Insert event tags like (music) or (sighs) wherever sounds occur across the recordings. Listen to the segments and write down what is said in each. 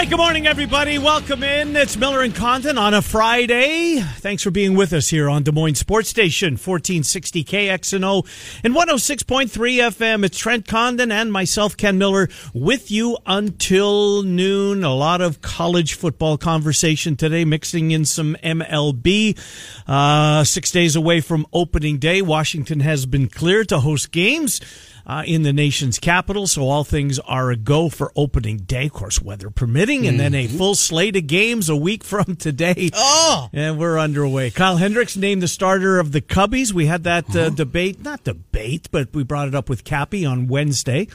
Right, good morning, everybody. Welcome in. It's Miller and Condon on a Friday. Thanks for being with us here on Des Moines Sports Station, 1460 KXNO and 106.3 FM. It's Trent Condon and myself, Ken Miller, with you until noon. A lot of college football conversation today, mixing in some MLB. Uh, six days away from opening day, Washington has been cleared to host games uh, in the nation's capital. So all things are a go for opening day, of course, weather permitting, and then a full slate of games a week (laughs) from today. Oh, And we're underway. Kyle Hendricks named the starter of the Cubbies. We had that uh, debate, not debate, but we brought it up with Cappy on Wednesday.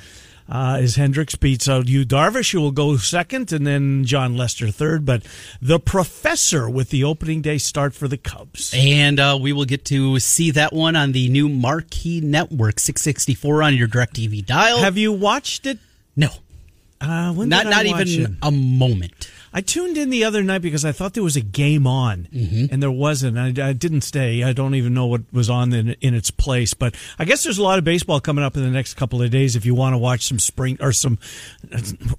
Uh, as Hendricks beats out Yu, Darvish, who will go second, and then Jon Lester third. But the professor with the opening day start for the Cubs. and uh, we will get to see that one on the new Marquee Network 664 on your DirecTV dial. Have you watched it? no, Uh, when not not even it? a moment. I tuned in the other night because I thought there was a game on, and there wasn't. I, I didn't stay. I don't even know what was on in, in its place. But I guess there's a lot of baseball coming up in the next couple of days. If you want to watch some spring or some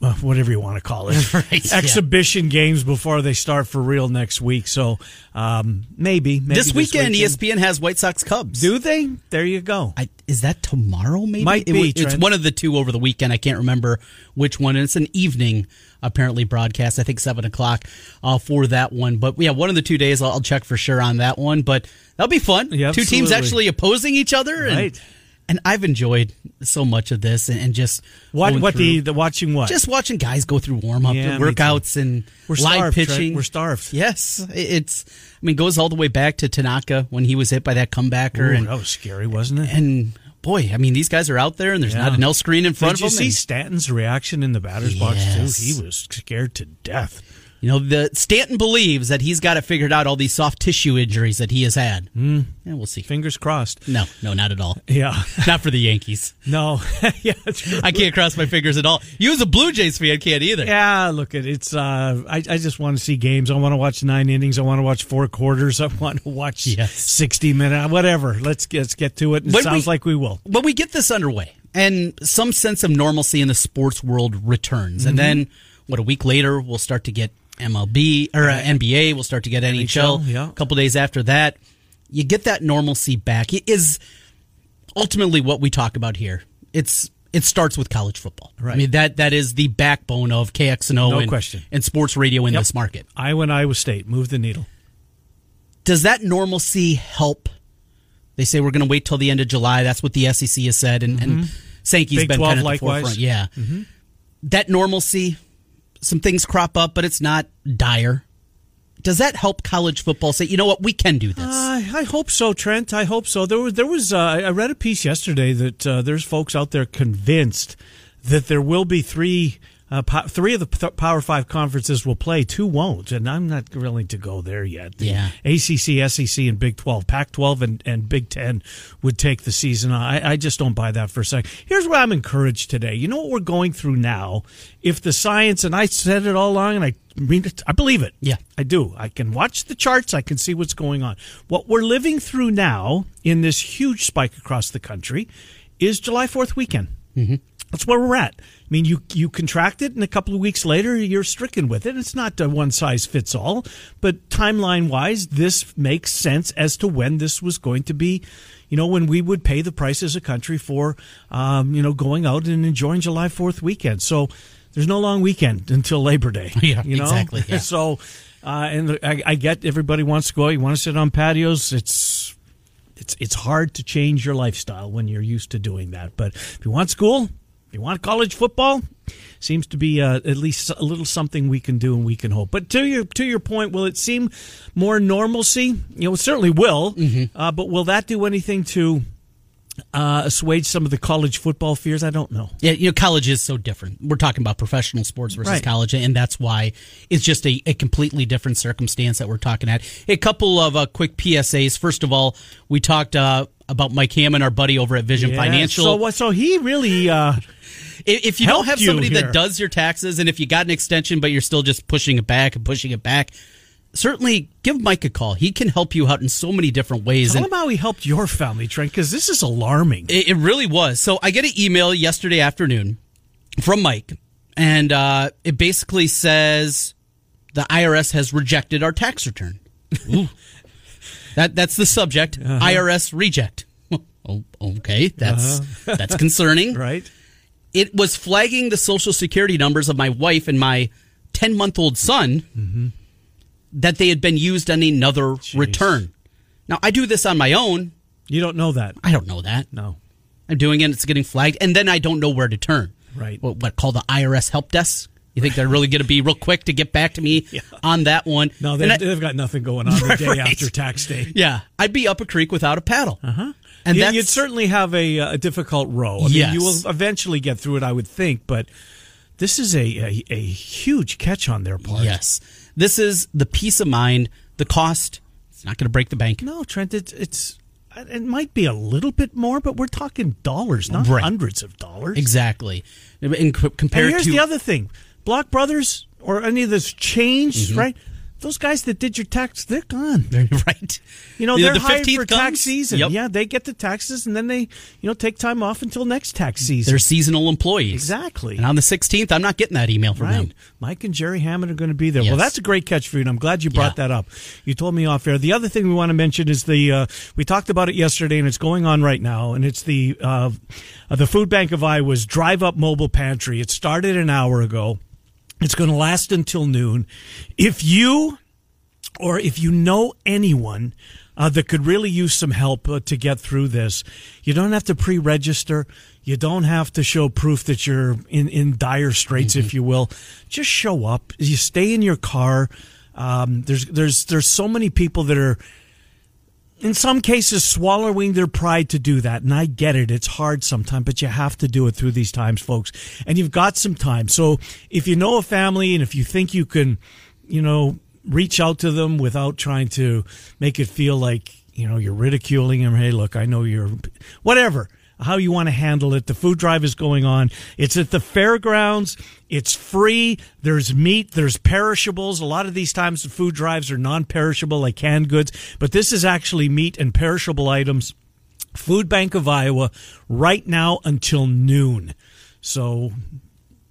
uh, whatever you want to call it, (laughs) Right, yeah. exhibition games before they start for real next week. So um, maybe, maybe this weekend, E ESPN has White Sox Cubs. Do they? There you go. I, is that tomorrow? Maybe Might It- be, It's Trent. one of the two over the weekend. I can't remember which one. And it's an evening apparently broadcast. I think seven o'clock uh, for that one. But yeah, one of the two days I'll, I'll check for sure on that one. But that'll be fun. Yeah, two teams actually opposing each other. And, Right. And I've enjoyed so much of this and, and just What? What the, through- the watching what? just watching guys go through warm up Yeah, workouts and We're live starved, pitching. We're starved. Yes, it's. I mean, goes all the way back to Tanaka when he was hit by that comebacker, Ooh, and that was scary, wasn't it? and boy, I mean, these guys are out there, and there's Yeah. not an L screen in front Did you of them. see and- Stanton's reaction in the batter's box too? He was scared to death. You know, the Stanton believes that he's got it figured out all these soft tissue injuries that he has had. Mm. Yeah, we'll see. Fingers crossed. No, no, not at all. Yeah. (laughs) not for the Yankees. No. (laughs) yeah, true. I can't cross my fingers at all. You as a Blue Jays fan can't either. Yeah, look at it's. Uh, I I just want to see games. I want to watch nine innings. I want to watch four quarters. I want to watch Yes. sixty minutes. Whatever. Let's get let's get to it. It When sounds we- like we will. But we get this underway, and some sense of normalcy in the sports world returns, Mm-hmm. and then what? A week later, we'll start to get MLB or uh, NBA. We'll start to get NHL. NHL, yeah. A couple days after that, you get that normalcy back. It is ultimately what we talk about here. It's it starts with college football. Right. I mean that that is the backbone of KXNO No and, question. and sports radio in Yep. this market. Iowa and Iowa State move the needle. Does that normalcy help? They say we're going to wait till the end of July. That's what the SEC has said, and, and Sankey's Mm-hmm. Big been 12 kind of the forefront. Yeah, that normalcy. Some things crop up, but it's not dire. Does that help college football? Say, you know what, we can do this. Uh, I hope so, Trent. I hope so. There was there was. Uh, I read a piece yesterday that uh, there's folks out there convinced that there will be three. Uh, po- three of the p- Power Five conferences will play, two won't, and I'm not willing to go there yet. The Yeah. ACC, SEC, and Big Twelve, Pac twelve, and, and Big Ten would take the season. I, I just don't buy that for a second. Here's what I'm encouraged today. You know what we're going through now? If the science, and I said it all along, and I mean it, I believe it. Yeah. I do. I can watch the charts. I can see what's going on. What we're living through now in this huge spike across the country is July 4th weekend. Mm-hmm. That's where we're at. I mean, you you contract it, and a couple of weeks later, you're stricken with it. It's not a one size fits all, but timeline wise, this makes sense as to when this was going to be. You know, when we would pay the price as a country for, um, you know, going out and enjoying July Fourth weekend. So there's no long weekend (laughs) until Labor Day. (laughs) Yeah, you know? exactly, (laughs) yeah. so, uh, and I, I get everybody wants to go. You want to sit on patios. It's it's it's hard to change your lifestyle when you're used to doing that. But if you want school, you want college football, seems to be uh, at least a little something we can do and we can hope. But to your to your point, will it seem more normalcy? You know, it certainly will. Uh, but will that do anything to uh, assuage some of the college football fears? I don't know. Yeah, you know, college is so different. We're talking about professional sports versus Right. college, and that's why it's just a, a completely different circumstance that we're talking at. A couple of uh, quick PSAs. First of all, we talked uh, about Mike Hammond, our buddy over at Vision Yeah, Financial. So? So he really. If you don't have somebody that does your taxes, and if you got an extension, but you're still just pushing it back and pushing it back, certainly give Mike a call. He can help you out in so many different ways. tell And him how he helped your family, Trent, because this is alarming. it, it really was. So I get an email yesterday afternoon from Mike, and uh, it basically says the IRS has rejected our tax return. (laughs) that that's the subject. Uh-huh. IRS reject. (laughs) Oh, okay, that's that's concerning. (laughs) right? It was flagging the social security numbers of my wife and my 10 month old son Mm-hmm. that they had been used on another return. Now, I do this on my own. You don't know that. I don't know that. No. I'm doing it, it's getting flagged, and then I don't know where to turn. Right. What, what called the IRS help desk? You think they're really going to be real quick to get back to me (laughs) on that one? No, they've, I- they've got nothing going on the (laughs) day Right. after tax day. yeah, I'd be up a creek without a paddle. Uh-huh. And You- you'd certainly have a, a difficult row. I Yes. mean, you will eventually get through it, I would think, but this is a, a, a huge catch on their part. yes, this is the peace of mind, the cost. It's not going to break the bank. No, Trent, it, it's it might be a little bit more, but we're talking dollars, not Right. hundreds of dollars. Exactly. In co- And here's to the other thing: Block Brothers or any of this changed, Mm-hmm. right? Those guys that did your tax, they're gone. (laughs) right. You know, they're the hired 15th for tax season. Yep. Yeah, they get the taxes, and then they, you know, take time off until next tax season. They're seasonal employees. Exactly. And on the 16th, I'm not getting that email from Right. them. Mike and Jerry Hammond are going to be there. Yes. Well, that's a great catch for you, and I'm glad you brought Yeah. that up. You told me off air. The other thing we want to mention is the uh, we talked about it yesterday, and it's going on right now, and it's the uh, the Food Bank of Iowa's Drive Up Mobile Pantry. It started an hour ago. It's going to last until noon. If you or if you know anyone uh, that could really use some help uh, to get through this, you don't have to pre-register. You don't have to show proof that you're in, in dire straits, if you will. Just show up. You stay in your car. Um, there's there's there's so many people that are in some cases swallowing their pride to do that. And i get it. It's hard sometimes but you have to do it through these times folks. And you've got some time. So if you know a family and if you think you can you know reach out to them without trying to make it feel like you know you're ridiculing them. Hey look i know you're whatever how you want to handle it. The food drive is going on. It's at the fairgrounds. It's free. There's meat. There's perishables. A lot of these times the food drives are non-perishable like canned goods, but this is actually meat and perishable items. Food Bank of Iowa right now until noon. So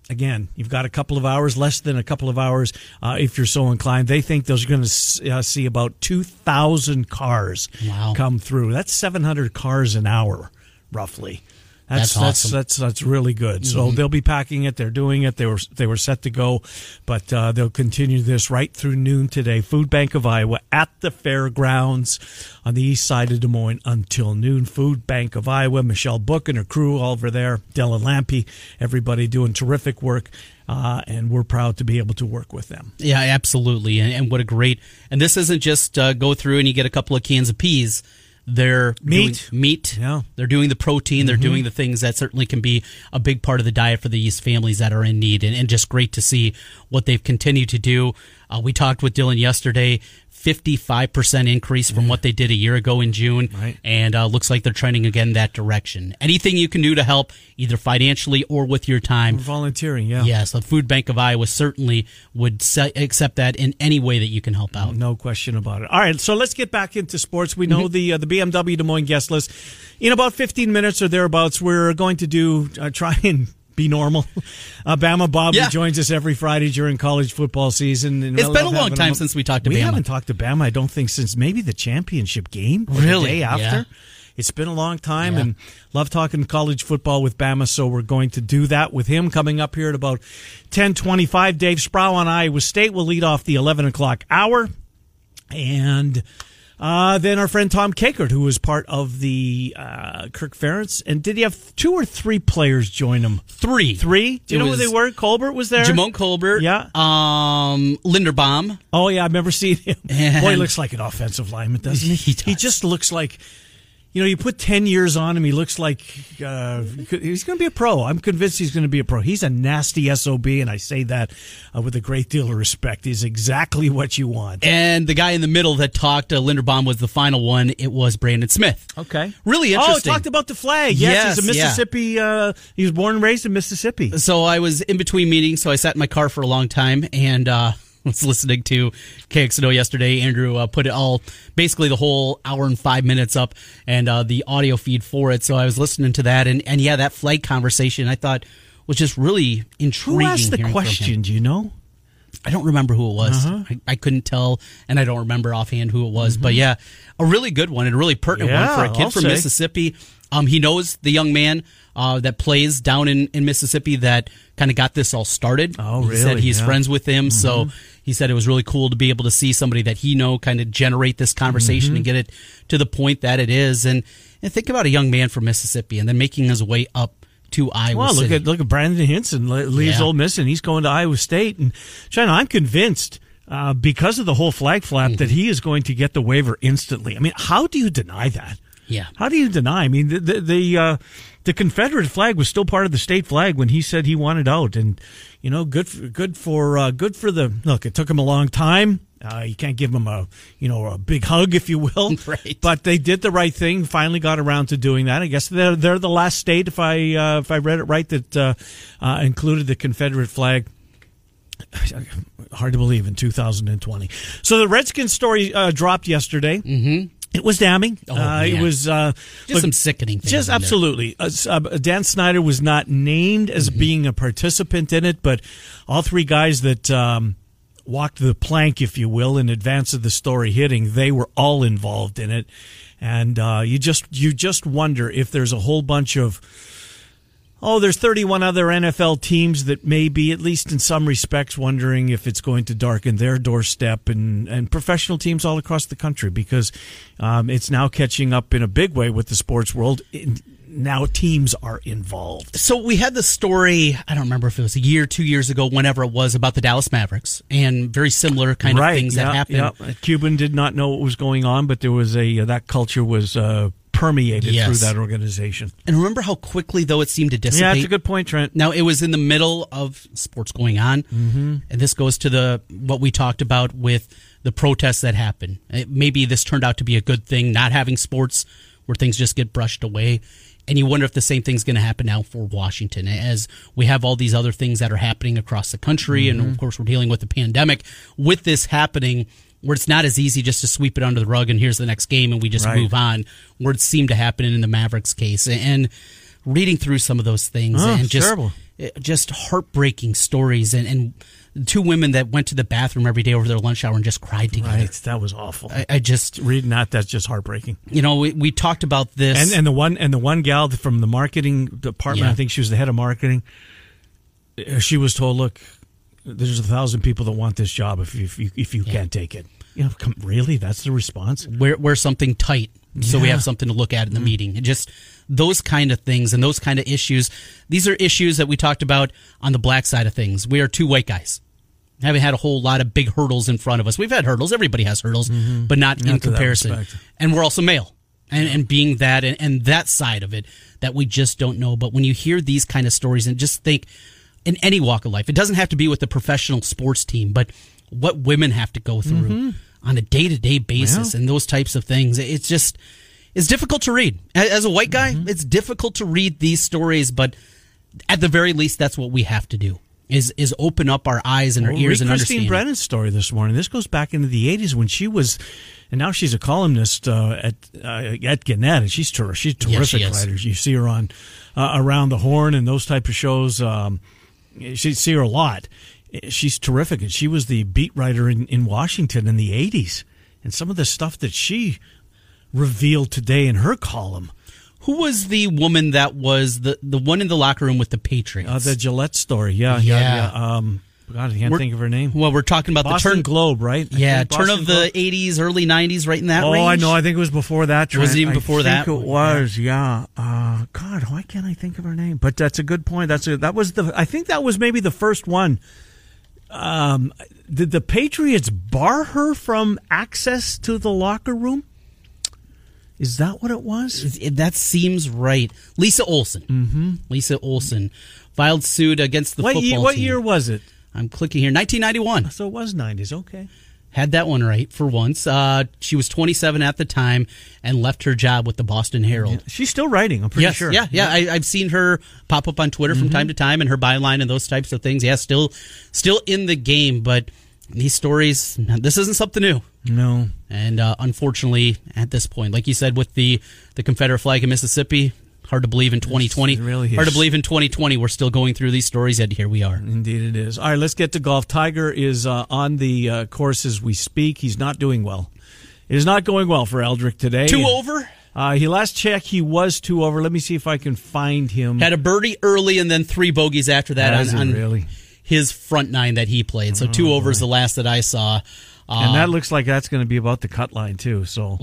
again, you've got a couple of hours, less than a couple of hours, uh, if you're so inclined. They think they're going to uh, see about 2,000 cars Wow. come through. That's 700 cars an hour, roughly. That's That's that's awesome. that's that's really good. So they'll be packing it. They're doing it. They were they were set to go, but uh, they'll continue this right through noon today. Food Bank of Iowa at the fairgrounds on the east side of Des Moines until noon. Food Bank of Iowa. Michelle Book and her crew all over there. Dylan Lampy, everybody doing terrific work, uh, and we're proud to be able to work with them. Yeah, absolutely. And, and what a great. And this isn't just uh, go through and you get a couple of cans of peas. They're Meat. meat. Yeah. Mm-hmm. They're doing the protein. They're doing the things that certainly can be a big part of the diet for these families that are in need. And, and just great to see what they've continued to do. Uh, we talked with Dylan yesterday. 55% increase from what they did a year ago in June. Right. And uh, looks like they're trending again that direction. Anything you can do to help, either financially or with your time, Volunteering, yeah. Yes, the Food Bank of Iowa certainly would se- accept that in any way that you can help out. No question about it. All right, so let's get back into sports. We know Mm-hmm. the uh, the BMW Des Moines guest list. In about 15 minutes or thereabouts, we're going to do uh, try and be normal. Uh, (laughs) Bama Bob Yeah. joins us every Friday during college football season. And It's been a long time him. since we talked to we Bama. We haven't talked to Bama, I don't think, since maybe the championship game. Really? The day after. Yeah. It's been a long time Yeah. and love talking college football with Bama, so we're going to do that with him coming up here at about 1025. Dave Sproul on Iowa State will lead off the 11 o'clock hour. And uh, then our friend Tom Kakert, who was part of the uh, Kirk Ferentz. And did he have two or three players join him? Three. Three? Do you It know who they were? Colbert was there? Djimon Colbert. Yeah. Um, Linderbaum. Oh, yeah, I've never seen him. And- Boy, he looks like an offensive lineman, doesn't he? (laughs) He does. just looks like you know, you put 10 years on him, he looks like uh, he's going to be a pro. I'm convinced he's going to be a pro. He's a nasty SOB, and I say that uh, with a great deal of respect. He's exactly what you want. And the guy in the middle that talked, uh, Linderbaum was the final one. It was Brandon Smith. Okay. Really interesting. Oh, talked about the flag. Yes, Yes, he's a yeah. Mississippi. Uh, he was born and raised in Mississippi. So I was in between meetings, so I sat in my car for a long time and uh, (laughs) was listening to KXNO yesterday. Andrew uh, put it all, basically the whole hour and five minutes up, and uh, the audio feed for it. So I was listening to that, and, and yeah, that flight conversation I thought was just really intriguing. Who asked the hearing from him. question? Do you know? I don't remember who it was. Uh-huh. I, I couldn't tell, and I don't remember offhand who it was. But yeah, a really good one and a really pertinent Mm-hmm. Yeah, one for a kid I'll from say. Mississippi. Um, he knows the young man uh, that plays down in, in Mississippi that kind of got this all started. Oh, He said really? he's Yeah. Mm-hmm. friends with him, so he said it was really cool to be able to see somebody that he know kind of generate this conversation Mm-hmm. and get it to the point that it is. And, and think about a young man from Mississippi and then making his way up to Iowa Well, look City. at look at Brandon Hinson leaves Yeah. Ole Miss and he's going to Iowa State. And China, I'm convinced uh, because of the whole flag flap that he is going to get the waiver instantly. I mean, how do you deny that? Yeah. How do you deny? I mean, the the the, uh, the Confederate flag was still part of the state flag when he said he wanted out, and you know, good for, good for uh, good for the look. It took him a long time. Uh, you can't give him a you know a big hug, if you will. (laughs) Right. But they did the right thing. Finally, got around to doing that. I guess they're they're the last state, if I uh, if I read it right, that uh, uh, included the Confederate flag. (sighs) Hard to believe in 2020. So the Redskins story uh, dropped yesterday. Mm-hmm. It was damning. Oh, uh, it was uh, Just some sickening things Just absolutely. Uh, uh, Dan Snyder was not named as Mm-hmm. being a participant in it, but all three guys that um, walked the plank, if you will, in advance of the story hitting, they were all involved in it. And uh, you just you just wonder if there's a whole bunch of Oh, there's 31 other NFL teams that may be, at least in some respects, wondering if it's going to darken their doorstep and, and professional teams all across the country because um, it's now catching up in a big way with the sports world. In, now teams are involved. So we had the story, I don't remember if it was a year, two years ago, whenever it was, about the Dallas Mavericks and very similar kind of things that happened. yeah. Cuban did not know what was going on, but there was a that culture was uh, permeated Yes. through that organization. And remember how quickly, though, it seemed to dissipate? Yeah, that's a good point, Trent. Now it was in the middle of sports going on, mm-hmm. and this goes to the what we talked about with the protests that happened. Maybe this turned out to be a good thing, not having sports where things just get brushed away. And you wonder if the same thing's going to happen now for Washington, as we have all these other things that are happening across the country, and Mm-hmm. of course we're dealing with the pandemic. With this happening, where it's not as easy just to sweep it under the rug and here's the next game and we just Right. move on, where it seemed to happen in the Mavericks case, and reading through some of those things Oh, and just terrible. just heartbreaking stories and, and two women that went to the bathroom every day over their lunch hour and just cried together. Right, that was awful. I, I just, Reading that, that's just heartbreaking. you know, we, we talked about this. And and the one and the one gal from the marketing department, Yeah. I think she was the head of marketing. uh, She was told, "Look, there's a thousand people that want this job. If you, if you, if you can't take it, you know, come, really, that's the response." wear, wear something tight so we have something to look at in the mm. meeting. And just those kind of things and those kind of issues. These are issues that we talked about on the black side of things. We are two white guys. Haven't had a whole lot of big hurdles in front of us. We've had hurdles. Everybody has hurdles, mm-hmm. but not, in Not that comparison. And we're also male. And, and being that and, and that side of it that we just don't know. But when you hear these kind of stories and just think in any walk of life, it doesn't have to be with the professional sports team, but what women have to go through on a day to day basis Yeah. and those types of things. It's just, it's difficult to read. As a white guy, it's difficult to read these stories, but at the very least, that's what we have to do. Is, is open up our eyes and our Well, ears and Christine understand. Brennan's story this morning. This goes back into the '80s when she was, and now she's a columnist uh, at uh, at Gannett, and she's ter- she's a Yes, terrific she writer. You see her on uh, Around the Horn and those type of shows. Um, you see her a lot. She's terrific, and she was the beat writer in, in Washington in the '80s. And some of the stuff that she revealed today in her column, Who was the woman that was the, the one in the locker room with the Patriots? uh, the Gillette story. Yeah, yeah. Yeah. yeah. Um, God, I can't We're- think of her name. well, we're talking about Boston the turn. Globe, right? I yeah, turn Boston of Globe. the '80s, early '90s, right in that Oh, range. I know. I think it was before that. Was it Trent. even I before think that? It was. Yeah. Uh, God, why can't I think of her name? But that's a good point. That's a, that was the. I think that was maybe the first one. Um, did the Patriots bar her from access to the locker room? Is that what it was? That seems right. Lisa Olson. Mm-hmm. Lisa Olson filed suit against the What football year, what team. year was it? I'm clicking here. 1991. So it was 90s. Okay. Had that one right for once. Uh, she was 27 at the time and left her job with the Boston Herald. She's still writing, I'm pretty yes, sure. Yeah, yeah. I, I've seen her pop up on Twitter from Mm-hmm. time to time and her byline and those types of things. Yeah, still, still in the game, but these stories, this isn't something new. No. And uh, unfortunately, at this point, like you said, with the the Confederate flag in Mississippi, hard to believe in 2020. It really hard to believe in 2020. We're still going through these stories, and here we are. Indeed, it is. All right, let's get to golf. Tiger is uh, on the uh, course as we speak. He's not doing well. It is not going well for Eldrick today. Two over. Uh, he last check he was two over. Let me see if I can find him. Had a birdie early and then three bogeys after that Has on, on really? his front nine that he played. So two overs the last that I saw. Uh, and that looks like that's going to be about the cut line too. So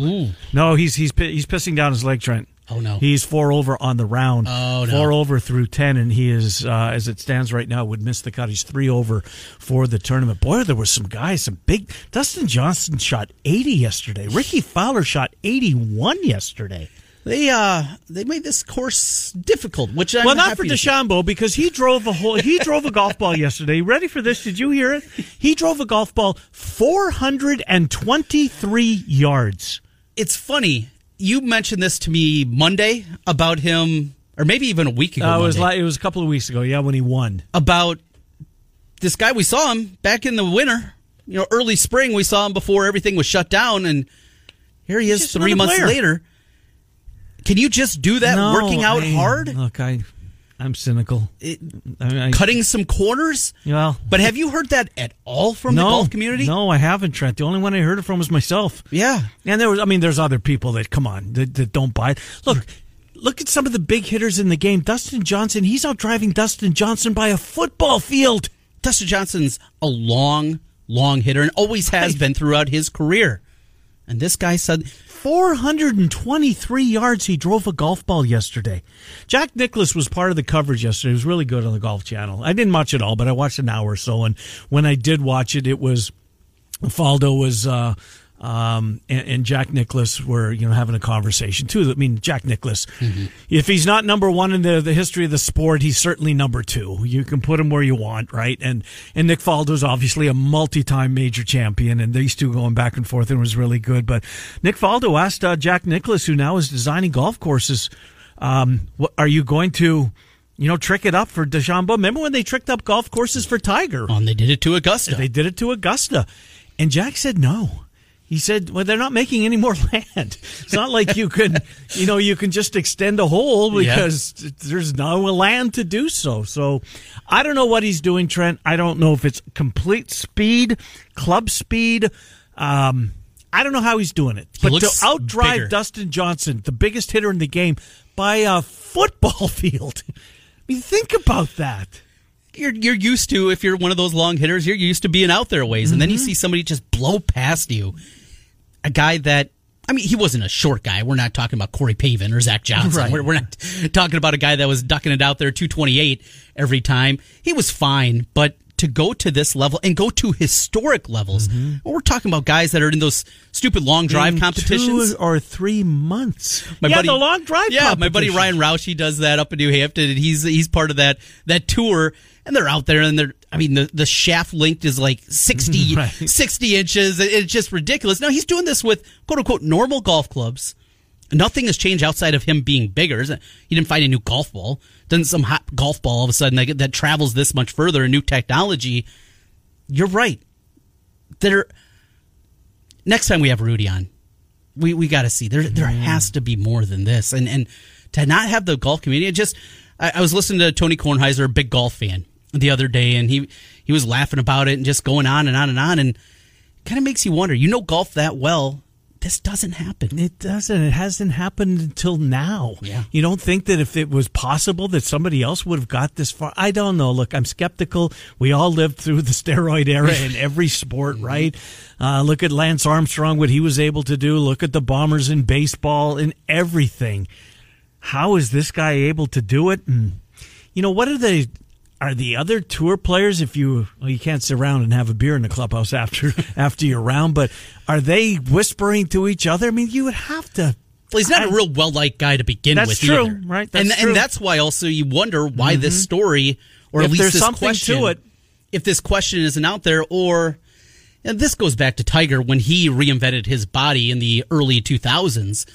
no, he's he's he's pissing down his leg, Trent. Oh, no. he's four over on the round. Oh, no. four over through ten, and he is uh, as it stands right now would miss the cut. He's three over for the tournament. Boy, there were some guys, some big. Dustin Johnson shot eighty yesterday. Rickie Fowler shot eighty one yesterday. they uh they made this course difficult, which I'm well, not for. DeChambeau because he drove a whole. He drove a golf ball yesterday. Ready for this? Did you hear it? He drove a golf ball four hundred and twenty three yards. It's funny. You mentioned this to me Monday about him, or maybe even a week ago. Uh, it was like it was a couple of weeks ago. Yeah, when he won. about this guy. We saw him back in the winter, you know, early spring. We saw him before everything was shut down, and here he is three months player. later. Can you just do that No, working out I- hard, Look, I, I'm cynical. It- I, mean, I, cutting some corners? Well, But have you heard that at all from no, the golf community? No, I haven't, Trent. The only one I heard it from was myself. Yeah. And there was, I mean, there's other people that come on that, that don't buy it. Look, look at some of the big hitters in the game. Dustin Johnson, he's out driving Dustin Johnson by a football field. Dustin Johnson's a long, long hitter and always has been throughout his career. And this guy said, 423 yards he drove a golf ball yesterday. Jack Nicklaus was part of the coverage yesterday. It was really good on the Golf Channel. I didn't watch it all, but I watched an hour or so. And when I did watch it, it was Faldo was uh, um, and, and Jack Nicklaus were you know having a conversation too. I mean, Jack Nicklaus, if he's not number one in the, the history of the sport, he's certainly number two. You can put him where you want, right? And and Nick Faldo's obviously a multi-time major champion, and these two going back and forth and was really good. But Nick Faldo asked uh, Jack Nicklaus, who now is designing golf courses, um, what, are you going to? You know, trick it up for DeChambeau. Remember when they tricked up golf courses for Tiger? oh, and they did it to Augusta. They did it to Augusta. And Jack said no. He said, well, they're not making any more (laughs) land. It's not like you can, you know, you can just extend a hole Yeah. because there's no land to do so. So I don't know what he's doing, Trent. I don't know if it's complete speed, club speed. Um, I don't know how he's doing it. But to outdrive bigger. Dustin Johnson, the biggest hitter in the game, by a football (laughs) field. I mean, think about that. you're you're used to if you're one of those long hitters, you're used to being out there ways, and then Mm-hmm. you see somebody just blow past you. A guy that I mean, he wasn't a short guy. We're not talking about Corey Pavin or Zach Johnson. Right. We're, we're not (laughs) talking about a guy that was ducking it out there 228 every time. He was fine, but to go to this level and go to historic levels, we're talking about guys that are in those stupid long drive Mm-hmm. In competitions. two or three months. My yeah, buddy- the long drive. Yeah, my buddy. Ryan Roush, he does that up in New Hampton, and he's he's part of that that tour. And they're out there, and they're I mean the the shaft length is like 60, (laughs) Right. 60 inches. It's just ridiculous. Now he's doing this with quote unquote normal golf clubs. Nothing has changed outside of him being bigger. He didn't find a new golf ball. Doesn't some hot golf ball all of a sudden that, that travels this much further, a new technology. You're right. There. Next time we have Rudy on, we we got to see there there mm-hmm. has to be more than this and and to not have the golf community it just I, I was listening to Tony Kornheiser a big golf fan the other day and he he was laughing about it and just going on and on and on and kind of makes you wonder you know golf that well this doesn't happen It doesn't. It hasn't happened until now. Yeah. You don't think that if it was possible that somebody else would have got this far? I don't know. Look, I'm skeptical. We all lived through the (laughs) steroid era in (laughs) every sport, right? Uh, look at Lance Armstrong, what he was able to do. Look at the Bombers in baseball and everything. How is this guy able to do it? And, you know, what are they? Are the other tour players? If you well, you can't sit around and have a beer in the clubhouse after (laughs) after your round, but are they whispering to each other? I mean, you would have to Well, he's not a I- real well liked guy to begin That's with. true, either. right? That's and true. Mm-hmm. and that's why also you wonder why this story, or If at least there's this something to question, it. if this question isn't out there, or and this goes back to Tiger when he reinvented his body in the early 2000s,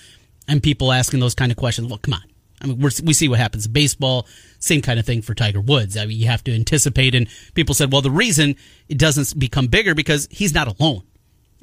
and people asking those kind of questions. Well, come on. I mean, we're, we see what happens in baseball. Same kind of thing for Tiger Woods. I mean, you have to anticipate. And people said, well, the reason it doesn't become bigger because he's not alone.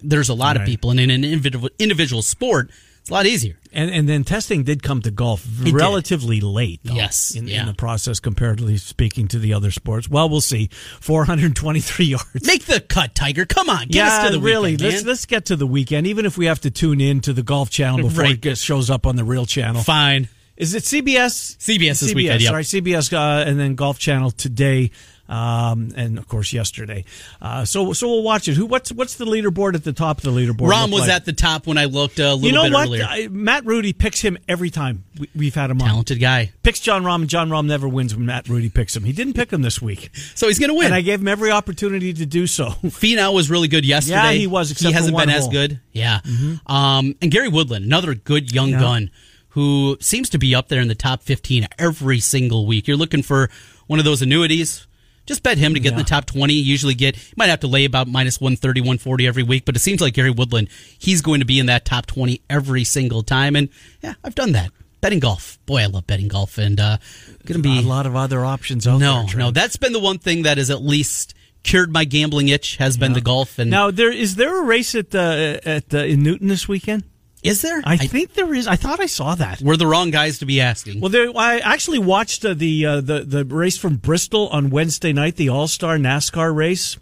There's a lot of people, and in an individual, individual sport, it's a lot easier. And and then testing did come to golf did. relatively late. Though, Yes, in, yeah. in the process, comparatively speaking to the other sports. Well, we'll see. 423 (laughs) yards. Make the cut, Tiger. Come on, get yeah, us to the really. weekend, let's let's get to the weekend, even if we have to tune in to the golf channel before Right. it gets, shows up on the real channel. Fine. Is it CBS? CBS this CBS, weekend, yep. Right, CBS, uh, and then Golf Channel today, um, and of course yesterday. Uh, so so we'll watch it. Who? What's what's the leaderboard at the top of the leaderboard? Rahm was like? at the top when I looked a little You know bit what? earlier. I, Matt Rudy picks him every time we, we've had him on. Talented guy. Picks Jon Rahm, and Jon Rahm never wins when Matt Rudy picks him. He didn't pick him this week, (laughs) So he's going to win. and I gave him every opportunity to do so. (laughs) Finau was really good yesterday. Yeah, he was, he hasn't been as good. Yeah. Um, and Gary Woodland, another good young Yeah. gun who seems to be up there in the top 15 every single week. You're looking for one of those annuities. Just bet him to get in the top 20. You usually get, you might have to lay about minus 130, 140 every week, but it seems like Gary Woodland, he's going to be in that top 20 every single time. And yeah, I've done that. Betting golf. Boy, I love betting golf. And, uh, going to be. a lot of other options out No, there. No, that's been the one thing that has at least cured my gambling itch has been the golf. And Now there is there a race at the at the, in Newton this weekend? Is there? I think there is. I thought I saw that. we're the wrong guys to be asking. Well, there, I actually watched uh, the uh, the the race from Bristol on Wednesday night, the All Star NASCAR race.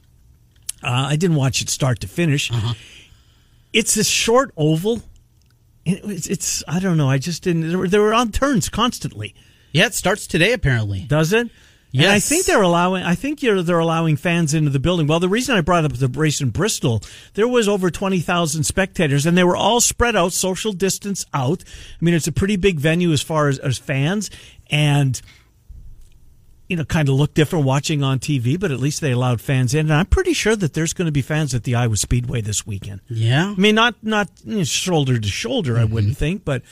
Uh, I didn't watch it start to finish. Uh-huh. It's a short oval. It- It's, it's I don't know. I just didn't. They were, they were on turns constantly. yeah, it starts today apparently. Does it? And I think they're allowing. I think you're, they're allowing fans into the building. Well, the reason I brought up the race in Bristol, there was over twenty thousand spectators, and they were all spread out, social distance out. I mean, it's a pretty big venue as far as, as fans, and you know, kind of look different watching on TV. But at least they allowed fans in, and I'm pretty sure that there's going to be fans at the Iowa Speedway this weekend. Yeah. I mean, not not you know, shoulder to shoulder, Mm-hmm. I wouldn't think, but.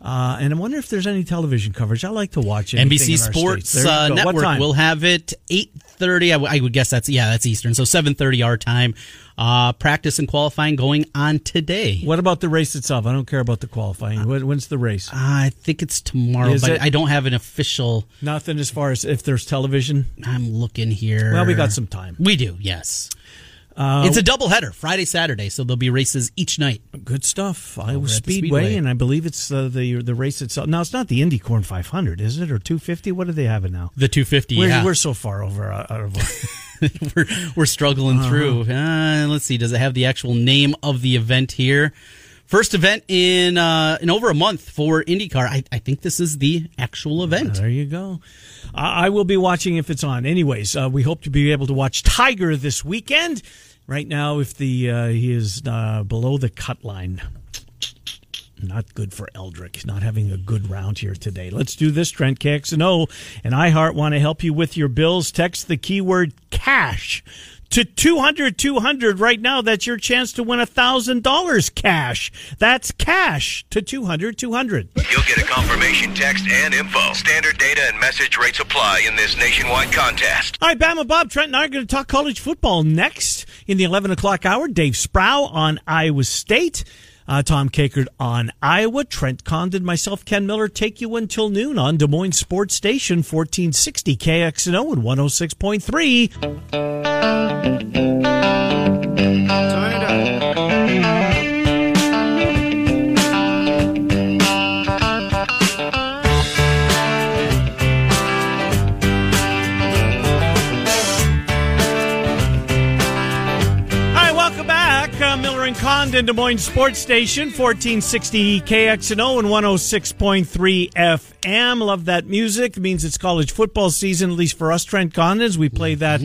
Uh, and I wonder if there's any television coverage. I like to watch anything NBC Sports states. There you uh, Network will have it eight thirty. I, w- I would guess that's yeah, that's Eastern. So seven thirty our time. Uh, practice and qualifying going on today. What about the race itself? I don't care about the qualifying. When- When's the race? I think it's tomorrow, Is but it? I don't have an official. Nothing as far as if there's television. I'm looking here. Well, we got some time. We do, yes. Uh, it's a double header, Friday, Saturday, so there'll be races each night. Good stuff. Iowa Speedway, Speedway. and I believe it's uh, the the race itself. Now it's not the Indy Corn 500, is it, or 250? What do they have it now? The 250, We're, yeah. we're so far over uh, out of. (laughs) We're, we're struggling Uh-huh. through. Uh, let's see. Does it have the actual name of the event here? First event in uh, in over a month for IndyCar. I, I think this is the actual event. there you go. I, I will be watching if it's on. Anyways, uh, we hope to be able to watch Tiger this weekend. Right now, if the uh, he is uh, below the cut line. Not good for Eldrick, not having a good round here today. Let's do this, Trent KXNO and iHeart want to help you with your bills. Text the keyword cash to 200 200 right now. That's your chance to win $1,000 cash. That's cash to 200 200. You'll get a confirmation text and info. Standard data and message rates apply in this nationwide contest. All right, Bama Bob, Trent, and I are going to talk college football next in the 11 o'clock hour. Dave Sproul on Iowa State. Uh, Tom Kakert on Iowa. Trent Condon, myself, Ken Miller, take you until noon on Des Moines Sports Station, 1460 KXNO and 106.3. All Des Moines Sports Station, 1460 KXNO and 106.3 FM. Love that music. It means it's college football season, at least for us, Trent Condons. We play that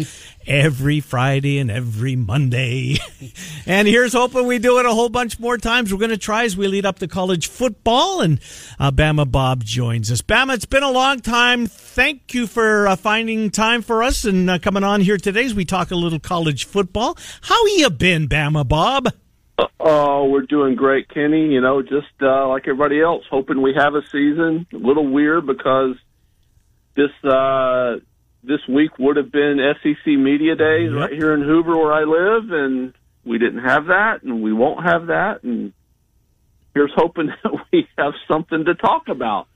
every Friday and every Monday. (laughs) and here's hoping we do it a whole bunch more times. We're going to try as we lead up to college football. And uh, Bama Bob joins us. Bama, it's been a long time. Thank you for uh, finding time for us and uh, coming on here today as we talk a little college football. How you been, Bama Bob? Oh, we're doing great, Kenny. You know, just uh, like everybody else, hoping we have a season. A little weird because this uh, this week would have been SEC Media Days right here in Hoover, where I live, and we didn't have that, and we won't have that, and here's hoping (laughs) that we have something to talk about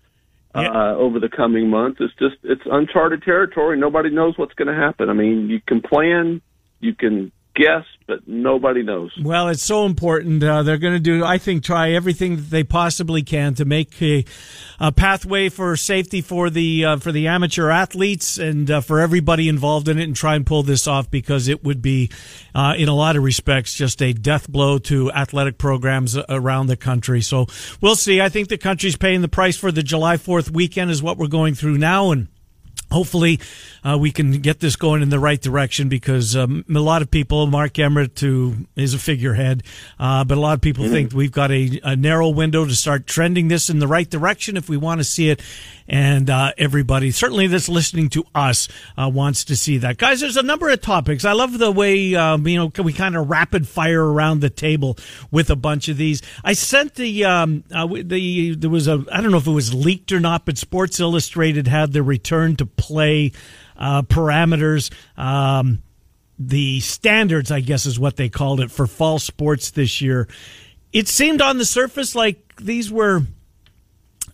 Yeah. uh, over the coming months. It's just it's uncharted territory. Nobody knows what's going to happen. I mean, you can plan, you can guess, but nobody knows. Well, it's so important. Uh, they're going to do, I think, try everything that they possibly can to make a, a pathway for safety for the uh, for the amateur athletes and uh, for everybody involved in it, and try and pull this off because it would be, uh, in a lot of respects, just a death blow to athletic programs around the country. So we'll see. I think the country's paying the price for the July Fourth weekend, is what we're going through now, and hopefully uh, we can get this going in the right direction because um, a lot of people, Mark Emmert, who is a figurehead, uh, but a lot of people think we've got a, a narrow window to start trending this in the right direction if we want to see it. And uh, everybody, certainly that's listening to us, uh, wants to see that. Guys, there's a number of topics. I love the way, um, you know, we kind of rapid fire around the table with a bunch of these. I sent the, um, uh, the, there was a, I don't know if it was leaked or not, but Sports Illustrated had the return to play uh, parameters. Um, the standards, I guess, is what they called it for fall sports this year. It seemed on the surface like these were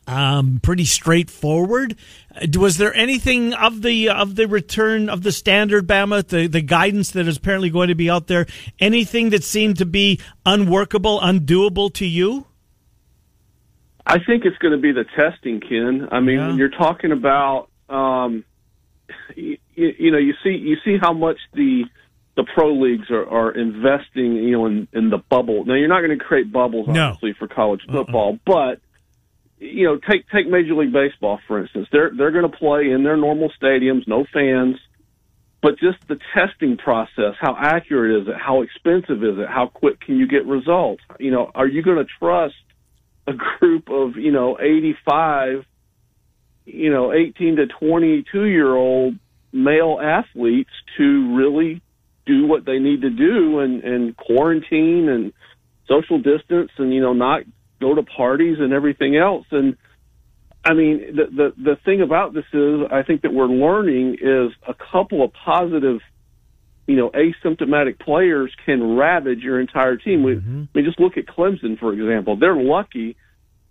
um, pretty straightforward. Uh, Was there anything of the of the return of the standard Bama, the the guidance that is apparently going to be out there? Anything that seemed to be unworkable, undoable to you? I think it's going to be the testing, Ken. I mean, Yeah. when you're talking about, um, you, you know, you see you see how much the the pro leagues are, are investing, you know, in, in the bubble. Now, you're not going to create bubbles, No. obviously, for college football, but you know, take take Major League Baseball for instance. They're they're going to play in their normal stadiums, no fans, but just the testing process. How accurate is it? How expensive is it? How quick can you get results? You know, are you going to trust a group of you know 85, you know 18 to 22 year old male athletes to really do what they need to do and and quarantine and social distance and you know not go to parties and everything else and I mean the the the thing about this is I think that we're learning is a couple of positive you know asymptomatic players can ravage your entire team. We, mm-hmm. I mean just look at Clemson for example. They're lucky,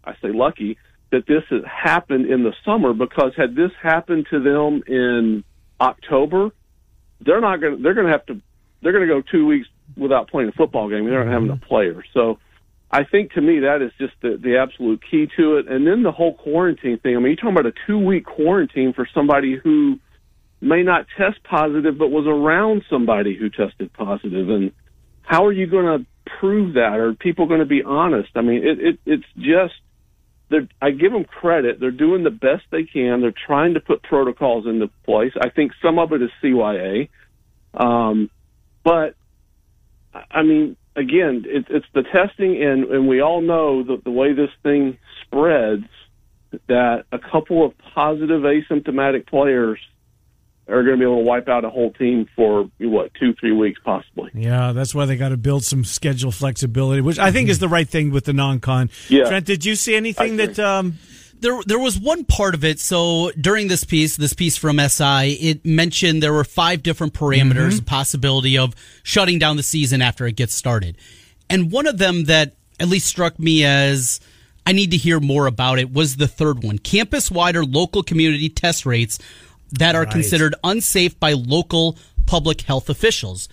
I say lucky that this has happened in the summer because had this happened to them in October, they're not going to they're going to have to they're going to go 2 weeks without playing a football game. They're not having a mm-hmm. player. So I think to me that is just the, the absolute key to it. And then the whole quarantine thing. I mean, you're talking about a two week quarantine for somebody who may not test positive, but was around somebody who tested positive. And how are you going to prove that? Are people going to be honest? I mean, it, it it's just. They're, I give them credit. They're doing the best they can. They're trying to put protocols into place. I think some of it is CYA, um, but I mean, again, it, it's the testing, and, and we all know that the way this thing spreads, that a couple of positive asymptomatic players are going to be able to wipe out a whole team for what two, three weeks possibly. Yeah, that's why they got to build some schedule flexibility, which I think is the right thing with the non-con. Yeah. Trent, did you see anything that? Um, there there was one part of it. So during this piece, this piece from SI, it mentioned there were five different parameters, mm-hmm. a possibility of shutting down the season after it gets started, and one of them that at least struck me as I need to hear more about it was the third one: campus-wide or local community test rates that are Right. considered unsafe by local public health officials.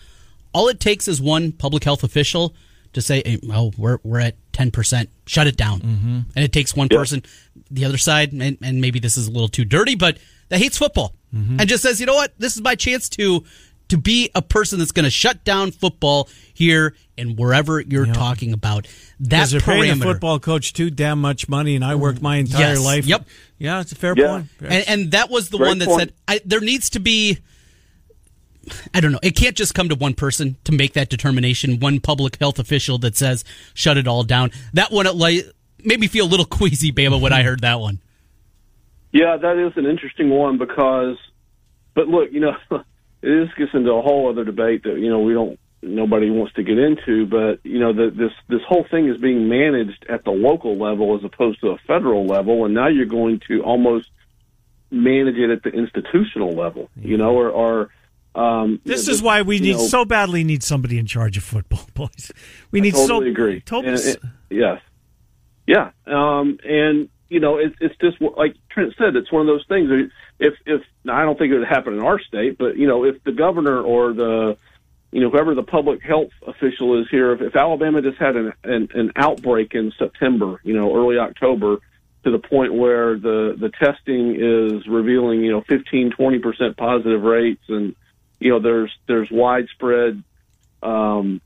All it takes is one public health official to say, hey, "Well, we're we're at ten percent. Shut it down." Mm-hmm. And it takes one person, the other side, and, and maybe this is a little too dirty, but that hates football and just says, "You know what? This is my chance to to be a person that's going to shut down football here and wherever you're talking about." That they're paying a football coach too damn much money, and I worked my entire Yes. life. Yep. Yeah, it's a fair Yeah. point. and, and that was the Great one that point. said I, there needs to be i don't know. It can't just come to one person to make that determination. One public health official that says shut it all down. That one made me feel a little (laughs) queasy bama when i heard that one. Yeah, that is an interesting one because, but look, you know, (laughs) just gets into a whole other debate that you know we don't nobody wants to get into, but you know, the, this this whole thing is being managed at the local level as opposed to a federal level, and now you're going to almost manage it at the institutional level, you know, or, or um, This know, is why we need know, so badly need somebody in charge of football, (laughs) boys. We need totally so agree. Totally, And it- yes, yeah, um, and you know, it's it's just like Trent said, it's one of those things. If if I don't think it would happen in our state, but you know, if the governor or the you know whoever the public health official is here, if, if Alabama just had an, an an outbreak in September, you know, early October. To the point where the the testing is revealing, you know, 15, 20 percent positive rates, and you know, there's there's widespread um,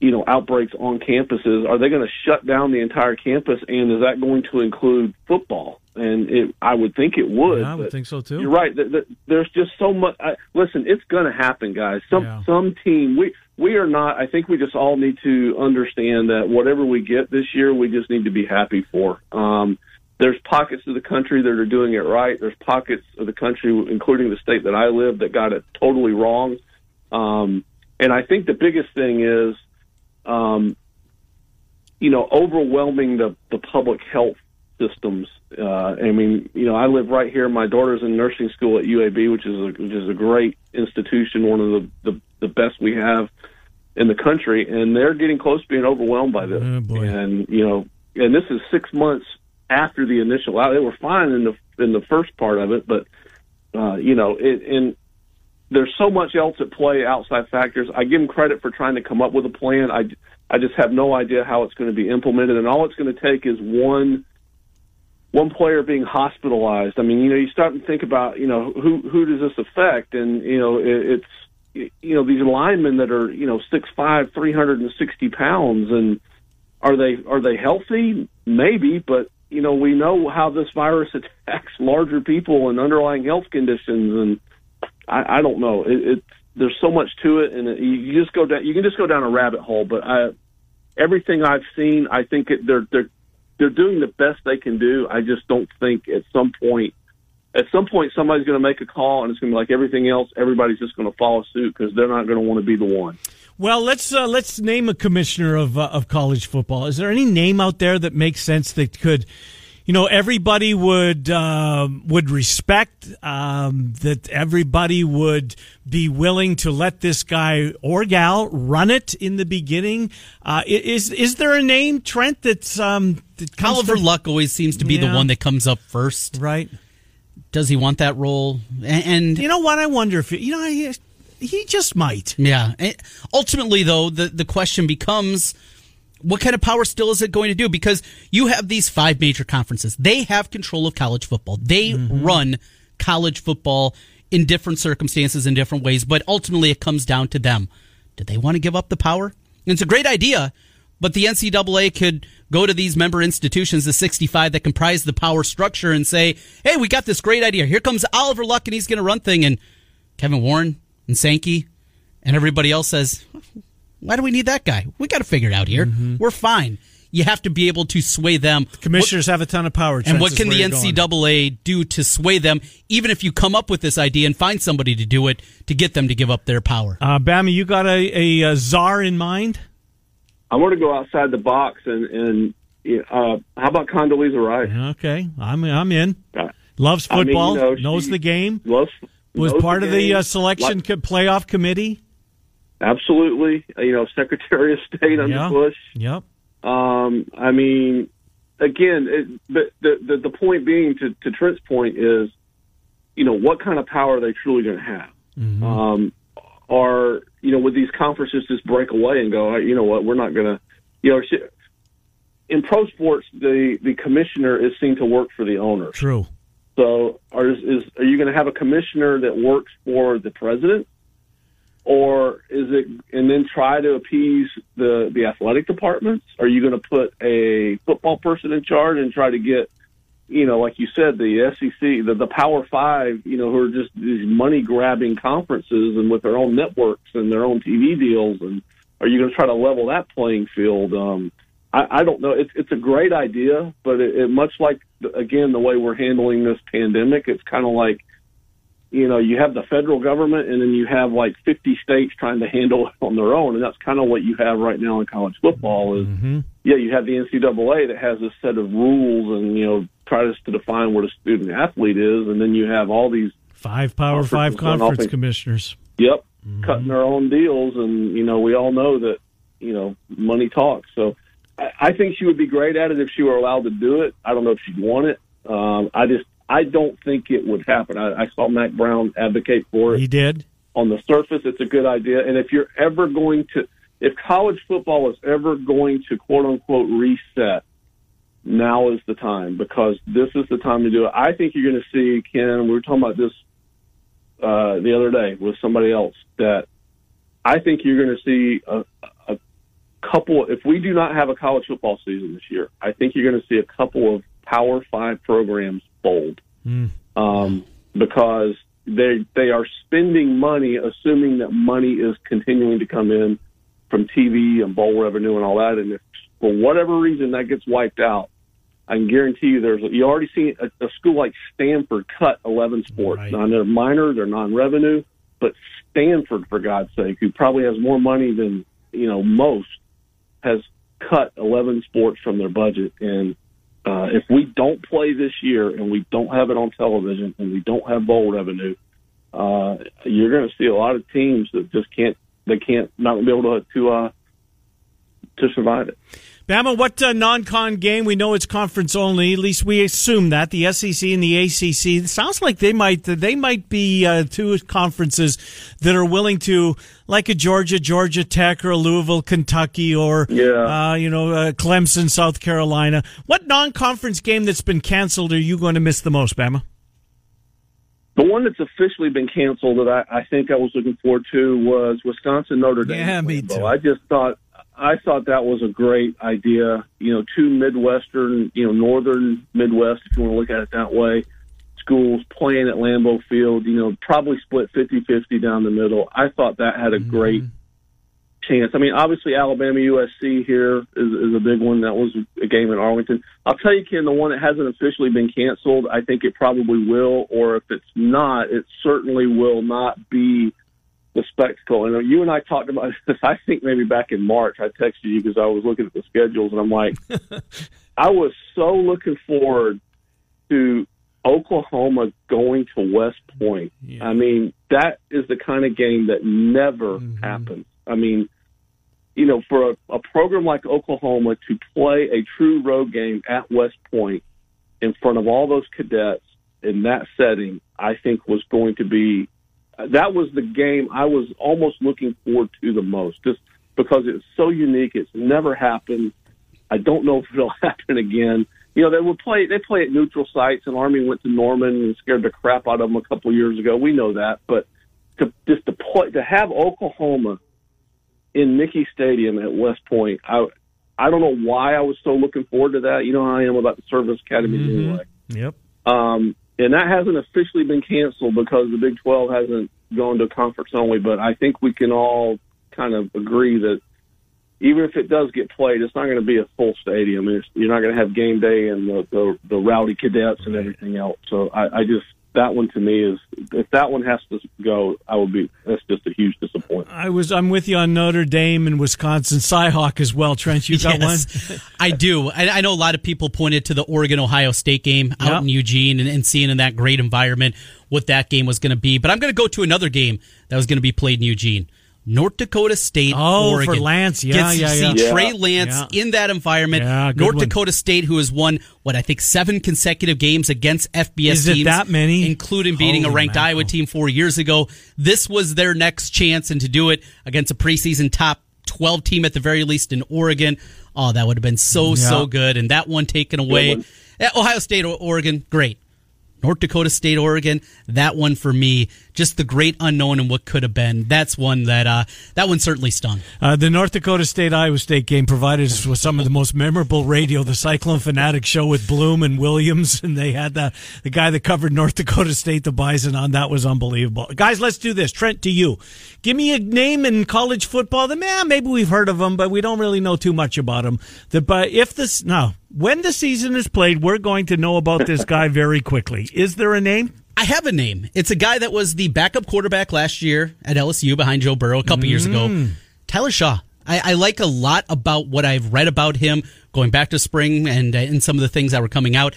you know outbreaks on campuses. Are they going to shut down the entire campus? And is that going to include football? And it i would think it would Yeah, I would think so too. you're right. Th- th- there's just so much I, listen it's going to happen guys. Some Yeah. some team we we are not i think we just all need to understand that whatever we get this year we just need to be happy for. Um there's pockets of the country that are doing it right there's pockets of the country including the state that i live that got it totally wrong um and i think the biggest thing is um, you know, overwhelming the, the public health systems. Uh, I mean, you know, I live right here. My daughter's in nursing school at UAB, which is a, which is a great institution, one of the, the, the best we have in the country, and they're getting close to being overwhelmed by this. Oh. And you know, and this is six months after the initial out. They were fine in the in the first part of it, but uh, you know, it, and there's so much else at play outside factors. I give them credit for trying to come up with a plan. I, I just have no idea how it's going to be implemented, and all it's going to take is one one player being hospitalized. I mean, you know, you start to think about, you know, who who does this affect, and you know, it, it's you know these linemen that are you know six five, three hundred and sixty pounds, and are they are they healthy? Maybe, but you know, we know how this virus (laughs) attacks larger people and underlying health conditions, and I, I don't know. It, it's there's so much to it, and it, you, you just go down. You can just go down a rabbit hole. But I, everything I've seen, I think it, they're they're they're doing the best they can do. I just don't think at some point, at some point, somebody's going to make a call, and it's going to be like everything else. Everybody's just going to follow suit because they're not going to want to be the one. Well, let's uh, let's name a commissioner of uh, of college football. Is there any name out there that makes sense that could, you know, everybody would um would respect um, that everybody would be willing to let this guy or gal run it in the beginning? Uh, is is there a name, Trent? That's um, that Oliver to- Luck always seems to be the one that comes up first. right? Does he want that role? And, and You know what? I wonder if you know he, just might. Yeah. Ultimately, though, the, the question becomes what kind of power still is it going to do? Because you have these five major conferences. They have control of college football. They mm-hmm. run college football in different circumstances, in different ways, but ultimately it comes down to them. Do they want to give up the power? And it's a great idea, but the NCAA could go to these member institutions, the 65 that comprise the power structure, and say, hey, we got this great idea. Here comes Oliver Luck, and he's going to run thing. And Kevin Warren and Sankey and everybody else says, why do we need that guy? We got to figure it out here. We're fine. You have to be able to sway them. Commissioners have a ton of power. and what can the you're going. NCAA do to sway them, even if you come up with this idea and find somebody to do it to get them to give up their power? Uh, Bama, you got a, a, uh czar in mind? I want to go outside the box and and uh, how about Condoleezza Rice? Okay, I'm I'm in. Uh, Loves I mean, you football, know, knows the game. Loves, Was part of the uh, selection Like- playoff committee. absolutely. You know, Secretary of State under Yeah. Bush. Yep. Um, I mean, again, it, but the, the the point being to, to Trent's point is, you know, what kind of power are they truly going to have? Mm-hmm. Um, are you know, would these conferences just break away and go, you know what, we're not going to, you know, in pro sports, the the commissioner is seen to work for the owner. True. So, are is, are you going to have a commissioner that works for the president, or is it and then try to appease the the athletic departments? Are you going to put a football person in charge and try to get, you know, like you said, the SEC, the the Power Five, you know, who are just these money grabbing conferences and with their own networks and their own TV deals, and are you going to try to level that playing field? Um, I, I don't know. It's it's a great idea, but it, it much like again the way we're handling this pandemic, it's kind of like you know, you have the federal government and then you have like 50 states trying to handle it on their own. And that's kind of what you have right now in college football is, Mm-hmm. yeah, you have the NCAA that has a set of rules and, you know, tries to define what a student athlete is. And then you have all these, Five Power Five conference in- commissioners. yep, cutting their own deals. And, you know, we all know that, you know, money talks. So I, think she would be great at it if she were allowed to do it. I don't know if she'd want it. Um, I just, I don't think it would happen. I, I saw Mack Brown advocate for it He did. on the surface, it's a good idea. And if you're ever going to, if college football is ever going to quote unquote reset, now is the time because this is the time to do it. I think you're going to see, Ken, we were talking about this uh, the other day with somebody else, that I think you're going to see a couple, if we do not have a college football season this year, I think you're going to see a couple of Power Five programs fold um, because they they are spending money, assuming that money is continuing to come in from TV and bowl revenue and all that. And if for whatever reason that gets wiped out, I can guarantee you there's you already seen a, a school like Stanford cut 11 sports. Right. Now they're minor, they're non-revenue, but Stanford, for God's sake, who probably has more money than you know most, has cut 11 sports from their budget. And uh, if we don't play this year and we don't have it on television and we don't have bowl revenue, uh, you're going to see a lot of teams that just can't they can't not be able to to uh, to survive it. Bama, what uh, non-con game? We know it's conference only. At least we assume that the SEC and the ACC. It sounds like they might they might be uh, two conferences that are willing to, like a Georgia, Georgia Tech, or a Louisville, Kentucky, or Yeah. uh, you know uh, Clemson, South Carolina. What non-conference game that's been canceled are you going to miss the most, Bama? The one that's officially been canceled that I, I think I was looking forward to was Wisconsin Notre Dame. Yeah, me too. I just thought I thought that was a great idea. You know, two Midwestern, you know, Northern Midwest, if you want to look at it that way, schools playing at Lambeau Field. You know, probably split 50-50 down the middle. I thought that had a great mm-hmm. chance. I mean, obviously Alabama USC here is, is a big one. That was a game in Arlington. I'll tell you, Ken, the one that hasn't officially been canceled, I think it probably will, or if it's not, it certainly will not be the spectacle. And uh, you and I talked about (laughs) this, I think maybe back in March. I texted you because I was looking at the schedules and I'm like, (laughs) I was so looking forward to Oklahoma going to West Point. I mean, that is the kind of game that never mm-hmm. happens. I mean, you know, for a, a program like Oklahoma to play a true road game at West Point in front of all those cadets in that setting, I think was going to be that was the game I was almost looking forward to the most, just because it's so unique. It's never happened. I don't know (laughs) if it'll happen again. You know, they will play. They play at neutral sites, and Army went to Norman and scared the crap out of them a couple of years ago. We know that, but to just to play to have Oklahoma in Michie Stadium at West Point, I I don't know why I was so looking forward to that. You know how I am about the service academies anyway. Yep. Um, and that hasn't officially been canceled because the Big 12 hasn't gone to conference only. But I think we can all kind of agree that even if it does get played, it's not going to be a full stadium. It's, you're not going to have game day and the, the, the rowdy cadets and everything else. So I, I just, that one to me is, if that one has to go, I would be, that's just a huge disappointment. I was. I'm with you on Notre Dame and Wisconsin Cyhawk as well. Trent, you got Yes, one. (laughs) I do. I, I know a lot of people pointed to the Oregon Ohio State game out Yeah. in Eugene and, and seeing in that great environment what that game was going to be. But I'm going to go to another game that was going to be played in Eugene. North Dakota State, Oh, for Lance. Yeah, Gets yeah, to see yeah. Trey Lance Yeah. in that environment. Yeah, North one. Dakota State, who has won what I think seven consecutive games against FBS Is it teams, that many? including beating a ranked mackerel. Iowa team four years ago. This was their next chance, and to do it against a preseason top 12 team at the very least in Oregon. Oh, that would have been so, Yeah. so good. And that one taken away. one. Ohio State, or Oregon, great. North Dakota State, Oregon, that one for me, just the great unknown and what could have been. That's one that, uh, that one certainly stung. Uh, the North Dakota State Iowa State game provided us with some of the most memorable radio. The Cyclone Fanatic show with Bloom and Williams, (laughs) and they had the the guy that covered North Dakota State, the Bison, on. That was unbelievable. Guys, let's do this. Trent, to you, give me a name in college football that man maybe we've heard of them, but we don't really know too much about them. That, but if this now when the season is played, we're going to know about this guy (laughs) very quickly. Is there a name? I have a name. It's a guy that was the backup quarterback last year at LSU behind Joe Burrow a couple years ago. Mm. Tyler Shough. I, I like a lot about what I've read about him going back to spring and uh, and some of the things that were coming out.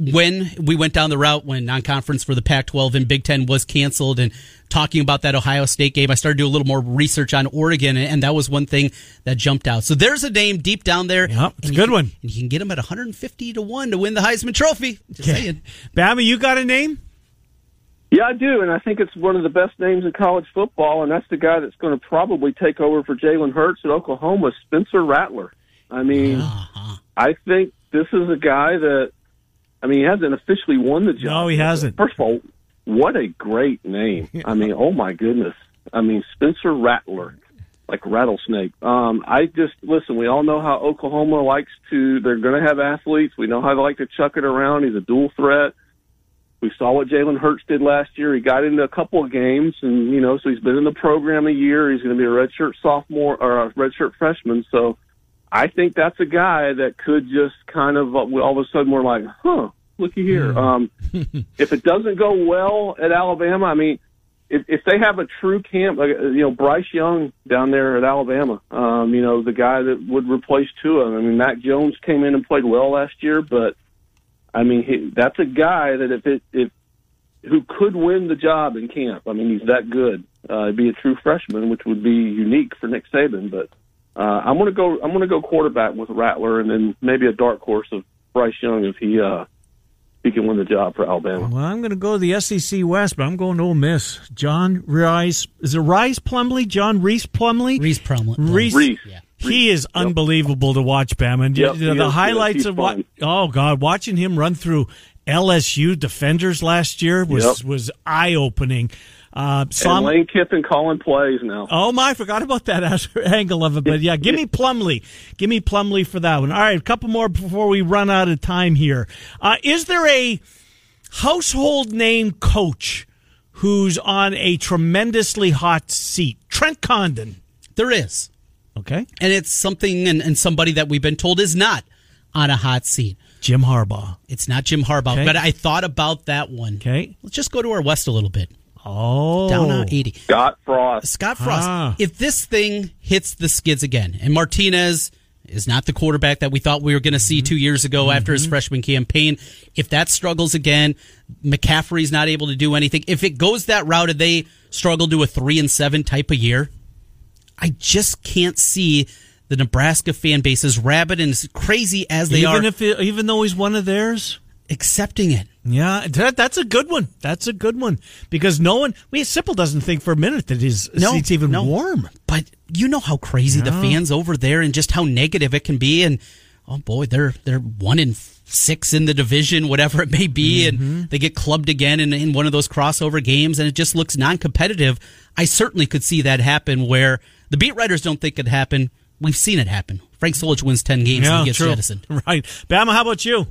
When we went down the route when non-conference for the Pac-12 and Big Ten was canceled, and talking about that Ohio State game, I started to do a little more research on Oregon, and, and that was one thing that jumped out. So there's a name deep down there. Yep, it's a good you- one. And you can get him at 150 to one to win the Heisman Trophy. Just saying. Bama, you got a name? Yeah, I do, and I think it's one of the best names in college football, and that's the guy that's going to probably take over for Jalen Hurts at Oklahoma, Spencer Rattler. I mean, uh-huh. I think this is a guy that, I mean, he hasn't officially won the job. No, he hasn't. First of all, what a great name! (laughs) I mean, oh my goodness! I mean, Spencer Rattler, like rattlesnake. Um, I just listen. We all know how Oklahoma likes to. They're going to have athletes. We know how they like to chuck it around. He's a dual threat. We saw what Jalen Hurts did last year. He got into a couple of games, and you know, so he's been in the program a year. He's going to be a redshirt sophomore or a redshirt freshman. So, I think that's a guy that could just kind of uh, all of a sudden we're like, huh, looky here. Um, (laughs) if it doesn't go well at Alabama, I mean, if, if they have a true camp, like uh, you know, Bryce Young down there at Alabama, um, you know, the guy that would replace Tua. I mean, Mac Jones came in and played well last year, but I mean, he, that's a guy that if it if who could win the job in camp. I mean, he's that good. Uh, he'd be a true freshman, which would be unique for Nick Saban. But uh, I'm gonna go. I'm gonna go quarterback with Rattler, and then maybe a dark horse of Bryce Young if he uh, he can win the job for Alabama. Well, I'm going to go to the SEC West, but I'm going to Ole Miss. John Rice. Is it Rice Plumlee? John Rhys Plumlee? Rhys Plumlee. Rhys. Rhys. Yeah. He is unbelievable to watch, Bam. And Yep, the, the is highlights of what? Oh God, watching him run through LSU defenders last year was Yep. was eye opening. Uh, saw And Lane Kiffin calling plays now. Oh my, I forgot about that (laughs) angle of it. But yeah, give me Plumlee. Give me Plumlee for that one. All right, a couple more before we run out of time here. Uh, is there a household name coach who's on a tremendously hot seat? Trent Condon. There is. Okay. And it's something and, and somebody that we've been told is not on a hot seat. Jim Harbaugh. It's not Jim Harbaugh, Okay. but I thought about that one. Okay. Let's just go to our west a little bit. Oh. Down on 80. Scott Frost. Scott Frost. Ah. If this thing hits the skids again, and Martinez is not the quarterback that we thought we were going to Mm-hmm. see two years ago after his freshman campaign, if that struggles again, McCaffrey's not able to do anything. If it goes that route and they struggle to a three and seven type of year, I just can't see the Nebraska fan base as rabid and as crazy as they are. even are if it, even though he's one of theirs. Accepting it. Yeah, that, that's a good one. That's a good one because no one, we Sipple doesn't think for a minute that his No, seat's even no. warm. But you know how crazy the fans over there and just how negative it can be. And oh boy, they're they're one in six in the division, whatever it may be, and mm-hmm. they get clubbed again in, in one of those crossover games, and it just looks non-competitive. I certainly could see that happen where the beat writers don't think it happen. We've seen it happen. Frank Solich wins ten games and he gets true. jettisoned. (laughs) Right, Bama. How about you?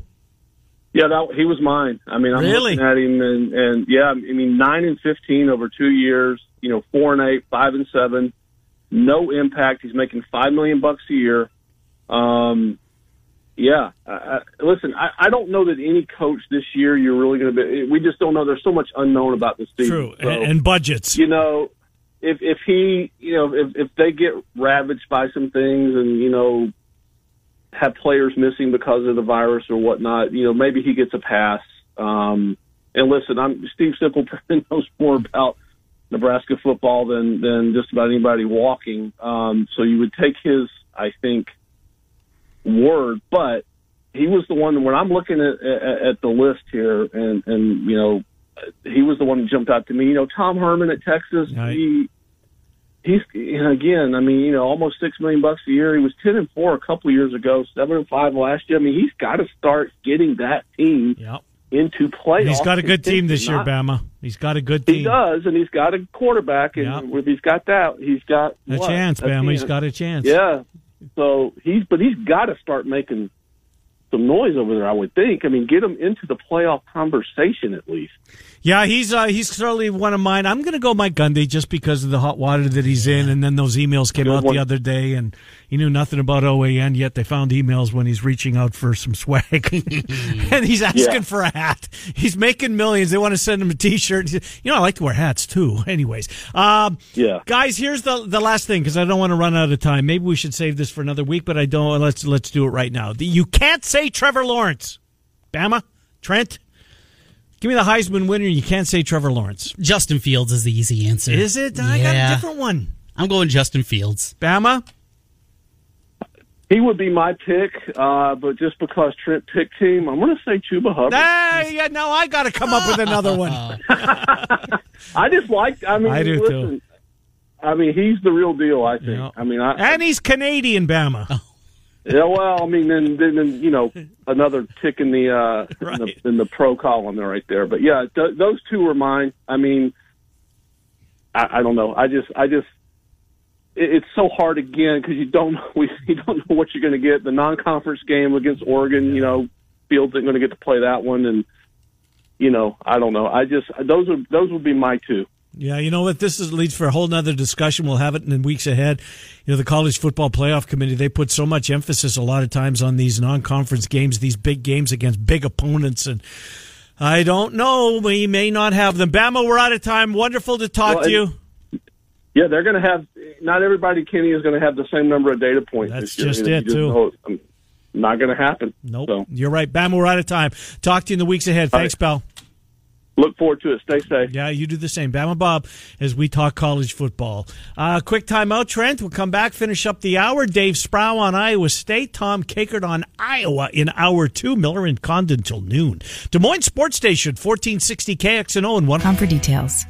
Yeah, that he was mine. I mean, I'm Really? looking at him, and and yeah, I mean, nine and fifteen over two years. You know, four and eight, five and seven. No impact. He's making five million bucks a year. Um, yeah. I, I, listen, I, I don't know that any coach this year you're really going to be. We just don't know. There's so much unknown about this season. True, So, and, and budgets. you know, if if he, you know, if if they get ravaged by some things, and you know, have players missing because of the virus or whatnot, you know, maybe he gets a pass. Um, and listen, I'm Steve Simpleton (laughs) knows more about Nebraska football than than just about anybody walking. Um, so you would take his, I think, word, but he was the one when I'm looking at at, at the list here, and and you know, he was the one that jumped out to me. You know, Tom Herman at Texas, Right. he he's again, I mean, you know, almost six million bucks a year. He was ten and four a couple of years ago, seven and five last year. I mean, he's got to start getting that team Yep. into play. He's got a good team this year, Not- Bama. He's got a good team. He does, and he's got a quarterback, and Yep. if he's got that, he's got A what? chance, Bama. He's got a chance. Yeah. So he's, but he's got to start making some noise over there. I would think. I mean, get him into the playoff conversation at least. Yeah, he's uh, he's certainly one of mine. I'm going to go Mike Gundy just because of the hot water that he's in, and then those emails came Good out one. the other day, and he knew nothing about OAN yet. They found emails when he's reaching out for some swag, (laughs) and he's asking Yeah. for a hat. He's making millions. They want to send him a T-shirt. He You know, I like to wear hats too. (laughs) Anyways, um, Yeah. guys, here's the the last thing because I don't want to run out of time. Maybe we should save this for another week, but I don't. Let's let's do it right now. You can't say Trevor Lawrence, Bama, Trent. Give me the Heisman winner. You can't say Trevor Lawrence. Justin Fields is the easy answer. Is it? I got a Yeah. different one. I'm going Justin Fields. Bama. He would be my pick, uh, but just because Trent picked him, I'm going to say Chuba Hubbard. Hey, yeah, no, I got to come up with another one. (laughs) I just like. I mean, I do, listen. too. I mean, he's the real deal. I think. Yeah. I mean, I, And he's Canadian, Bama. Yeah, well, I mean, then, then, then you know, (laughs) another tick in the, uh, in the in the pro column there, right there. But yeah, th- those two were mine. I mean, I, I don't know. I just, I just, it, it's so hard again because you don't, (laughs) we, you don't know what you're going to get. The non-conference game against Oregon, you know, Fields ain't going to get to play that one, and you know, I don't know. I just those would those would be my two. Yeah, you know what? This is, leads for a whole nother discussion. We'll have it in the weeks ahead. You know, the College Football Playoff Committee, they put so much emphasis a lot of times on these non conference games, these big games against big opponents. And I don't know. We may not have them. Bama, we're out of time. Wonderful to talk Well, to you. Yeah, they're going to have. Not everybody, Kenny, is going to have the same number of data points. That's just it, just too. know um, not going to happen. Nope. So You're right. Bama, we're out of time. Talk to you in the weeks ahead. All Thanks, right. pal. Look forward to it. Stay safe. Yeah, you do the same. Bama Bob as we talk college football. Uh, quick timeout, Trent. We'll come back, finish up the hour. Dave Sproul on Iowa State. Tom Kakert on Iowa in hour two. Miller and Condon till noon. Des Moines Sports Station, 1460 KXNO and one. Com for details.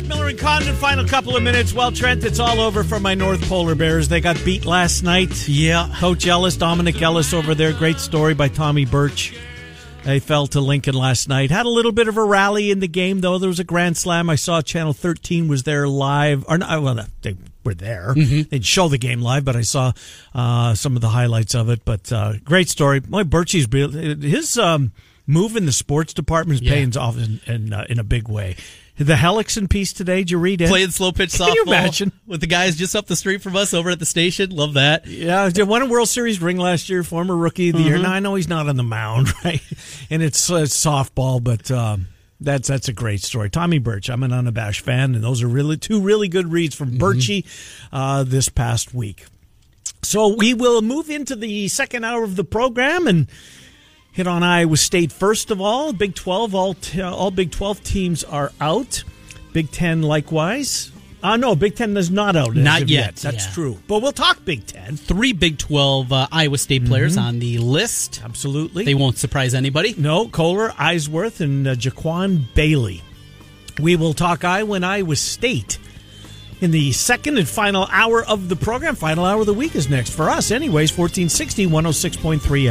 Back, Miller and Condon. Final couple of minutes. Well, Trent, it's all over for my North Polar Bears. They got beat last night. Yeah. Coach Ellis, Dominic Ellis over there. Great story by Tommy Birch. They fell to Lincoln last night. Had a little bit of a rally in the game, though. There was a grand slam. I saw Channel 13 was there live. Or not, well, they were there. They'd show the game live, but I saw uh, some of the highlights of it. But uh, great story. Boy, Birchie's his um, move in the sports department is Yeah. paying off in in, uh, in a big way. The Hellickson piece today, did you read it? Playing slow pitch softball (laughs) Can you imagine? with the guys just up the street from us over at the station. Love that. Yeah, won a World Series ring last year, former rookie of the Mm-hmm. year. Now I know he's not on the mound, (laughs) right? And it's, uh, softball, but um, that's that's a great story. Tommy Birch, I'm an unabashed fan, and those are really two really good reads from Mm-hmm. Birchie uh, this past week. So we will move into the second hour of the program and hit on Iowa State first of all. Big 12, all t- all Big 12 teams are out. Big 10 likewise. Uh, no, Big 10 is not out. Not of yet, That's yeah. true. But we'll talk Big 10. Three Big 12 uh, Iowa State players on the list. Absolutely. They won't surprise anybody. No, Kolar, Eisworth, and uh, Jaquan Bailey. We will talk Iowa and Iowa State in the second and final hour of the program. Final hour of the week is next for us, anyways. 1460, 106.3